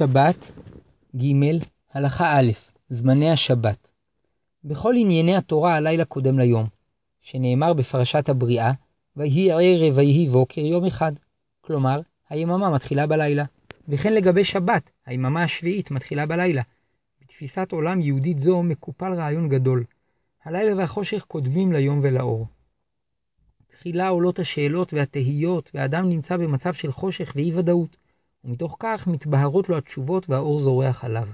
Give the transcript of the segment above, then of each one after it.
שבת ג. הלכה א' זמני השבת בכל ענייני התורה הלילה קודם ליום, שנאמר בפרשת הבריאה, ויהי ערב ויהי בוקר יום אחד. כלומר, היממה מתחילה בלילה. וכן לגבי שבת, היממה השביעית מתחילה בלילה. בתפיסת עולם יהודית זו מקופל רעיון גדול. הלילה והחושך קודמים ליום ולאור. תחילה עולות השאלות והתהיות, והאדם נמצא במצב של חושך ואי ודאות. ומתוך כך מתבהרות לו התשובות והאור זורח עליו.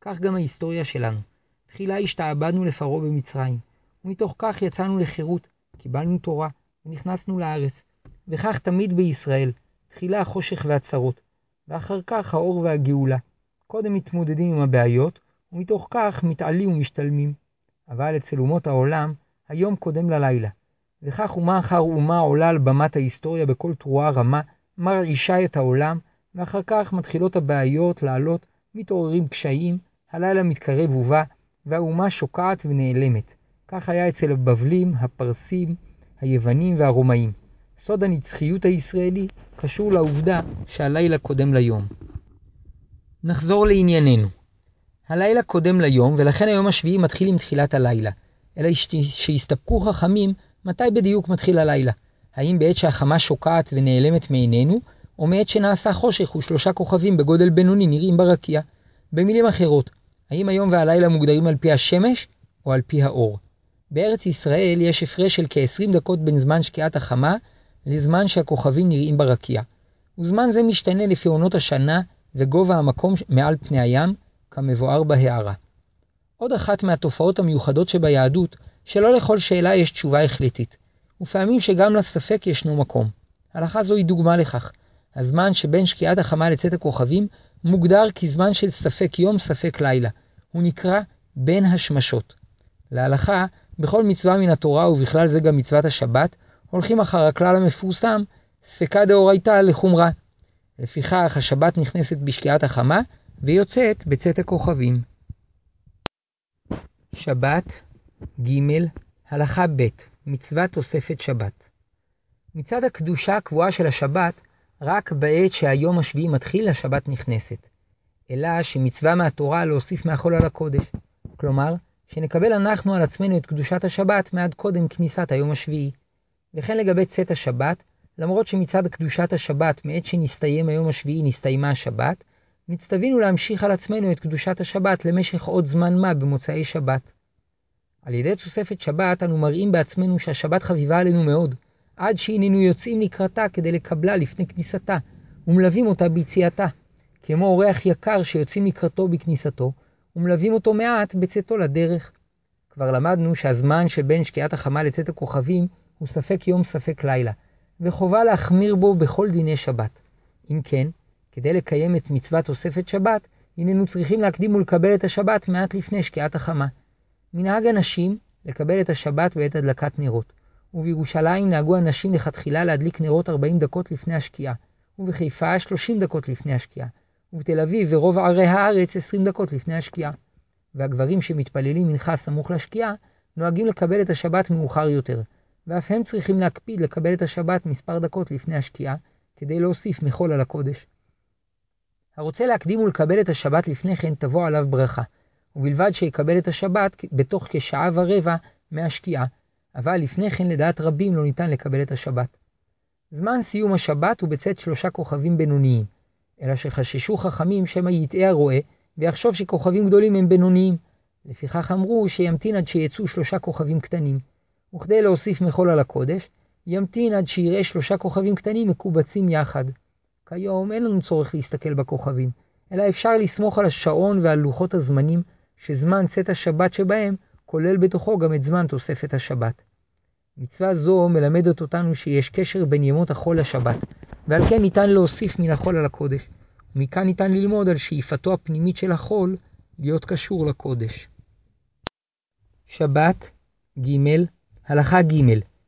כך גם ההיסטוריה שלנו. תחילה השתעבדנו לפרעה במצרים, ומתוך כך יצאנו לחירות, קיבלנו תורה, ונכנסנו לארץ. וכך תמיד בישראל, תחילה החושך והצרות, ואחר כך האור והגאולה. קודם מתמודדים עם הבעיות, ומתוך כך מתעלים ומשתלמים. אבל אצל אומות העולם, היום קודם ללילה. וכך אומה אחר אומה עולה על במת ההיסטוריה בכל תרועה רמה, מרעישה את העולם, ואחר כך מתחילות הבעיות לעלות, מתעוררים קשיים, הלילה מתקרב ובא, והאומה שוקעת ונעלמת. כך היה אצל הבבלים, הפרסים, היוונים והרומאים. סוד הנצחיות הישראלי קשור לעובדה שהלילה קודם ליום. נחזור לענייננו. הלילה קודם ליום, ולכן היום השביעי מתחיל עם תחילת הלילה. אלא שהסתפקו חכמים מתי בדיוק מתחיל הלילה. האם בעת שהחמה שוקעת ונעלמת מעינינו, או מעת שנעשה חושך ושלושה כוכבים בגודל בינוני נראים ברקיע. במילים אחרות, האם היום והלילה מוגדרים על פי השמש או על פי האור? בארץ ישראל יש הפרש של כ-20 דקות בין זמן שקיעת החמה לזמן שהכוכבים נראים ברקיע. וזמן זה משתנה לפי עונות השנה וגובה המקום מעל פני הים, כמבואר בהערה. עוד אחת מהתופעות המיוחדות שביהדות, שלא לכל שאלה יש תשובה החלטית, ופעמים שגם לספק ישנו מקום. הלכה זו היא דוגמה לכך. הזמן שבין שקיעת החמה לצאת הכוכבים מוגדר כזמן של ספק יום ספק לילה. הוא נקרא בין השמשות. להלכה, בכל מצווה מן התורה ובכלל זה גם מצוות השבת, הולכים אחר הכלל המפורסם, ספקה דאורייתא לחומרה. לפיכך השבת נכנסת בשקיעת החמה ויוצאת בצאת הכוכבים. שבת ג. הלכה ב' מצוות תוספת שבת. מצד הקדושה הקבועה של השבת, רק בעת שהיום השביעי מתחיל השבת נכנסת. אלא שמצווה מהתורה להוסיף מהחול על הקודש. כלומר, שנקבל אנחנו על עצמנו את קדושת השבת מעד קודם כניסת היום השביעי. וכן לגבי צאת השבת, למרות שמצד קדושת השבת מעת שנסתיים היום השביעי נסתיימה השבת, מצטווינו להמשיך על עצמנו את קדושת השבת למשך עוד זמן מה במוצאי שבת. על ידי תוספת שבת אנו מראים בעצמנו שהשבת חביבה עלינו מאוד, עד שהננו יוצאים לקראתה כדי לקבלה לפני כניסתה, ומלווים אותה ביציאתה, כמו אורח יקר שיוצאים לקראתו בכניסתו, ומלווים אותו מעט בצאתו לדרך. כבר למדנו שהזמן שבין שקיעת החמה לצאת הכוכבים הוא ספק יום ספק לילה, וחובה להחמיר בו בכל דיני שבת. אם כן, כדי לקיים את מצוות תוספת שבת, הננו צריכים להקדים ולקבל את השבת מעט לפני שקיעת החמה. מנהג הנשים לקבל את השבת בעת הדלקת נרות, ובירושלים נהגו הנשים לכתחילה להדליק נרות 40 דקות לפני השקיעה, ובחיפה 30 דקות לפני השקיעה, ובתל אביב ורוב ערי הארץ 20 דקות לפני השקיעה. והגברים שמתפללים מנחה סמוך לשקיעה, נוהגים לקבל את השבת מאוחר יותר, ואף הם צריכים להקפיד לקבל את השבת מספר דקות לפני השקיעה, כדי להוסיף מחול על הקודש. הרוצה להקדים ולקבל את השבת לפני כן תבוא עליו ברכה, ובלבד שיקבל את השבת בתוך כשעה ורבע מהשקיעה, אבל לפני כן לדעת רבים לא ניתן לקבל את השבת. זמן סיום השבת הוא בצאת שלושה כוכבים בינוניים, אלא שחששו חכמים שמא יטעה הרועה, ויחשוב שכוכבים גדולים הם בינוניים. לפיכך אמרו שימתין עד שיצאו שלושה כוכבים קטנים. וכדי להוסיף מחול על הקודש, ימתין עד שיראה שלושה כוכבים קטנים מקובצים יחד. כיום אין לנו צורך להסתכל בכוכבים, אלא אפשר לסמוך על השעון ועל לוחות הזמנים, שזמן צאת השבת שבהם כולל בתוכו גם את זמן תוספת השבת. מצווה זו מלמדת אותנו שיש קשר בין ימות החול לשבת, ועל כן ניתן להוסיף מן החול על הקודש, ומכאן ניתן ללמוד על שאיפתו הפנימית של החול להיות קשור לקודש. שבת ג. הלכה ג.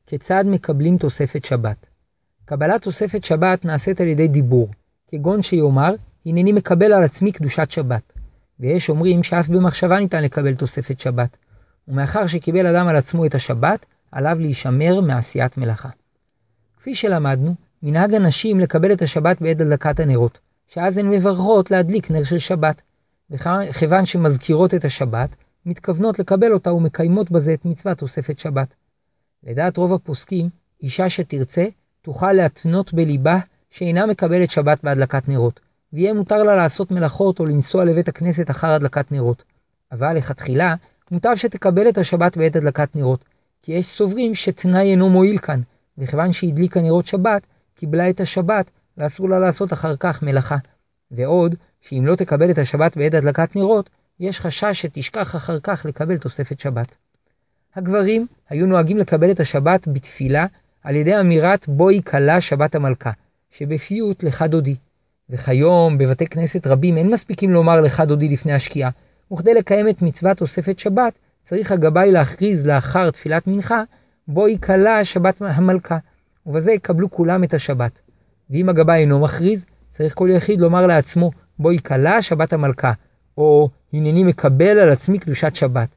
כיצד מקבלים תוספת שבת? קבלת תוספת שבת נעשית על ידי דיבור, כגון שיאמר, הנני מקבל על עצמי קדושת שבת. ויש אומרים שאף במחשבה ניתן לקבל תוספת שבת, ומאחר שקיבל אדם על עצמו את השבת, עליו להישמר מעשיית מלאכה. כפי שלמדנו, מנהג הנשים לקבל את השבת בעת הדלקת הנרות, שאז הן מברכות להדליק נר של שבת. וכיוון שמזכירות את השבת, מתכוונות לקבל אותה ומקיימות בזה את מצוות תוספת שבת. לדעת רוב הפוסקים, אישה שתרצה, תוכל להתנות בליבה שאינה מקבלת שבת בהדלקת נרות, ויהיה מותר לה לעשות מלאכות או לנסוע לבית הכנסת אחר הדלקת נרות. אבל לכתחילה, מוטב שתקבל את השבת בעת הדלקת נרות, כי יש סוברים שתנאי אינו מועיל כאן, וכיוון שהדליקה נרות שבת, קיבלה את השבת, ואסור לה לעשות אחר כך מלאכה. ועוד, שאם לא תקבל את השבת בעת הדלקת נרות, יש חשש שתשכח אחר כך לקבל תוספת שבת. הגברים היו נוהגים לקבל את השבת בתפילה על ידי אמירת בואי כלה שבת המלכה, שבפיוט לך דודי. וכיום בבתי כנסת רבים אין מספיקים לומר לך דודי לפני השקיעה, וכדי לקיים את מצוות תוספת שבת, צריך הגבאי להכריז לאחר תפילת מנחה, בואי כלה שבת המלכה, ובזה יקבלו כולם את השבת. ואם הגבאי אינו מכריז, צריך כל יחיד לומר לעצמו, בואי כלה שבת המלכה, או הנני מקבל על עצמי קדושת שבת.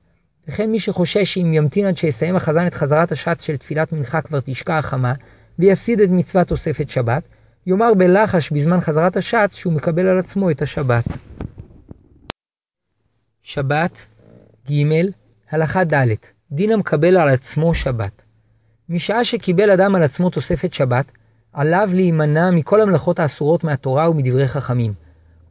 וכן מי שחושש שאם ימתין עד שיסיים החזן את חזרת השץ של תפילת מנחה כבר תשקע החמה, ויפסיד את מצוות תוספת שבת, יאמר בלחש בזמן חזרת השץ שהוא מקבל על עצמו את השבת. שבת ג' הלכה ד' דין המקבל על עצמו שבת. משעה שקיבל אדם על עצמו תוספת שבת, עליו להימנע מכל המלאכות האסורות מהתורה ומדברי חכמים.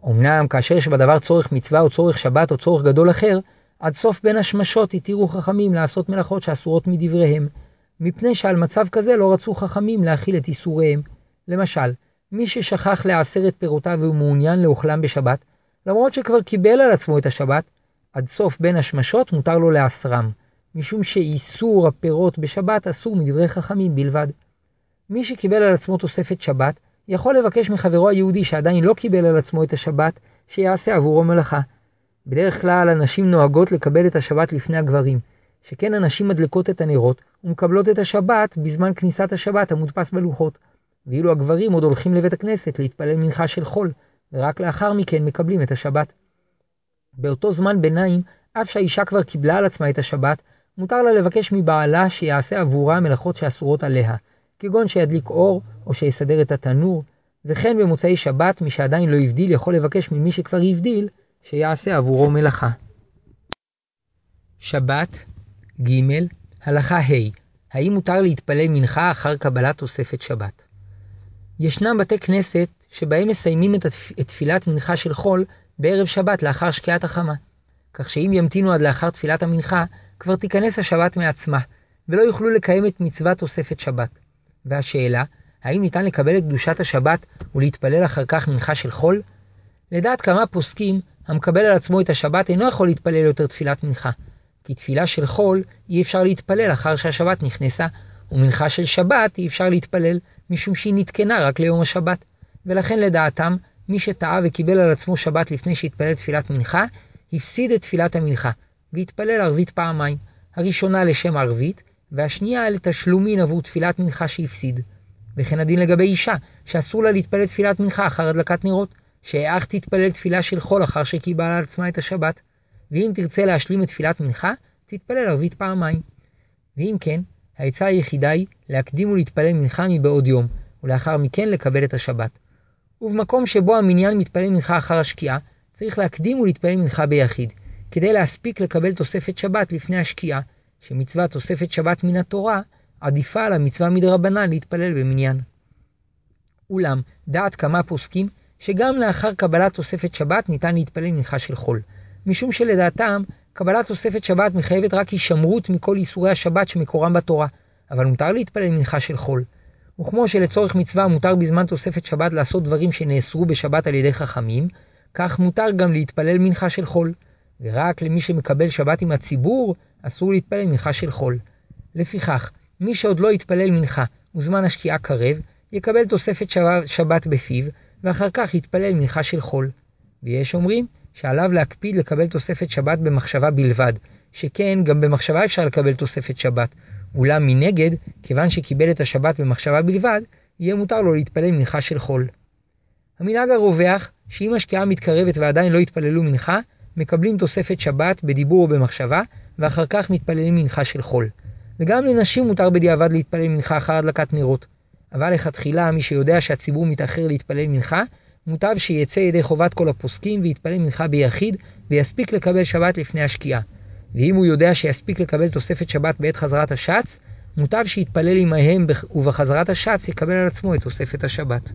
אמנם כאשר יש בדבר צורך מצווה או צורך שבת או צורך גדול אחר, עד סוף בין השמשות התירו חכמים לעשות מלאכות שאסורות מדבריהם, מפני שעל מצב כזה לא רצו חכמים להכיל את איסוריהם. למשל, מי ששכח לעשר את פירותיו והוא מעוניין לאוכלם בשבת, למרות שכבר קיבל על עצמו את השבת, עד סוף בין השמשות מותר לו לעשרם, משום שאיסור הפירות בשבת אסור מדברי חכמים בלבד. מי שקיבל על עצמו תוספת שבת, יכול לבקש מחברו היהודי שעדיין לא קיבל על עצמו את השבת, שיעשה עבורו מלאכה. בדרך כלל הנשים נוהגות לקבל את השבת לפני הגברים, שכן הנשים מדלקות את הנרות ומקבלות את השבת בזמן כניסת השבת המודפס בלוחות, ואילו הגברים עוד הולכים לבית הכנסת להתפלל מנחה של חול, ורק לאחר מכן מקבלים את השבת. באותו זמן ביניים, אף שהאישה כבר קיבלה על עצמה את השבת, מותר לה לבקש מבעלה שיעשה עבורה מלאכות שאסורות עליה, כגון שידליק אור או שיסדר את התנור, וכן במוצאי שבת מי שעדיין לא הבדיל יכול לבקש ממי שכבר הבדיל שיעשה עבורו מלאכה. שבת ג. הלכה ה' האם מותר להתפלל מנחה אחר קבלת תוספת שבת? ישנם בתי כנסת שבהם מסיימים את תפילת מנחה של חול בערב שבת לאחר שקיעת החמה, כך שאם ימתינו עד לאחר תפילת המנחה, כבר תיכנס השבת מעצמה, ולא יוכלו לקיים את מצוות תוספת שבת. והשאלה, האם ניתן לקבל את קדושת השבת ולהתפלל אחר כך מנחה של חול? לדעת כמה פוסקים, המקבל על עצמו את השבת אינו יכול להתפלל יותר תפילת מנחה, כי תפילה של חול אי אפשר להתפלל אחר שהשבת נכנסה, ומנחה של שבת אי אפשר להתפלל, משום שהיא נתקנה רק ליום השבת. ולכן לדעתם, מי שטעה וקיבל על עצמו שבת לפני שהתפלל תפילת מנחה, הפסיד את תפילת המנחה, והתפלל ערבית פעמיים, הראשונה לשם ערבית, והשנייה לתשלומין עבור תפילת מנחה שהפסיד. וכן הדין לגבי אישה, שאסור לה להתפלל תפילת מנחה אחר הדלקת נרות, שאך תתפלל תפילה של חול אחר שקיבלה על עצמה את השבת, ואם תרצה להשלים את תפילת מנחה, תתפלל ערבית פעמיים. ואם כן, העצה היחידה היא להקדים ולהתפלל מנחה מבעוד יום, ולאחר מכן לקבל את השבת. ובמקום שבו המניין מתפלל מנחה אחר השקיעה, צריך להקדים ולהתפלל מנחה ביחיד, כדי להספיק לקבל תוספת שבת לפני השקיעה, שמצוות תוספת שבת מן התורה עדיפה על המצווה מדרבנן להתפלל במניין. אולם, דעת כמה פוסקים שגם לאחר קבלת תוספת שבת ניתן להתפלל מנחה של חול, משום שלדעתם קבלת תוספת שבת מחייבת רק הישמרות מכל איסורי השבת שמקורם בתורה, אבל מותר להתפלל מנחה של חול. וכמו שלצורך מצווה מותר בזמן תוספת שבת לעשות דברים שנאסרו בשבת על ידי חכמים, כך מותר גם להתפלל מנחה של חול, ורק למי שמקבל שבת עם הציבור אסור להתפלל מנחה של חול. לפיכך, מי שעוד לא יתפלל מנחה וזמן השקיעה קרב, יקבל תוספת שבת בפיו, ואחר כך יתפלל מנחה של חול. ויש אומרים שעליו להקפיד לקבל תוספת שבת במחשבה בלבד, שכן גם במחשבה אפשר לקבל תוספת שבת, אולם מנגד, כיוון שקיבל את השבת במחשבה בלבד, יהיה מותר לו להתפלל מנחה של חול. המנהג הרווח, שאם השקיעה מתקרבת ועדיין לא יתפללו מנחה, מקבלים תוספת שבת בדיבור או במחשבה, ואחר כך מתפללים מנחה של חול. וגם לנשים מותר בדיעבד להתפלל מנחה אחר הדלקת נרות. אבל לכתחילה, מי שיודע שהציבור מתאחר להתפלל מנחה, מוטב שיצא ידי חובת כל הפוסקים ויתפלל מנחה ביחיד ויספיק לקבל שבת לפני השקיעה. ואם הוא יודע שיספיק לקבל תוספת שבת בעת חזרת השץ, מוטב שיתפלל עמהם ובחזרת השץ יקבל על עצמו את תוספת השבת.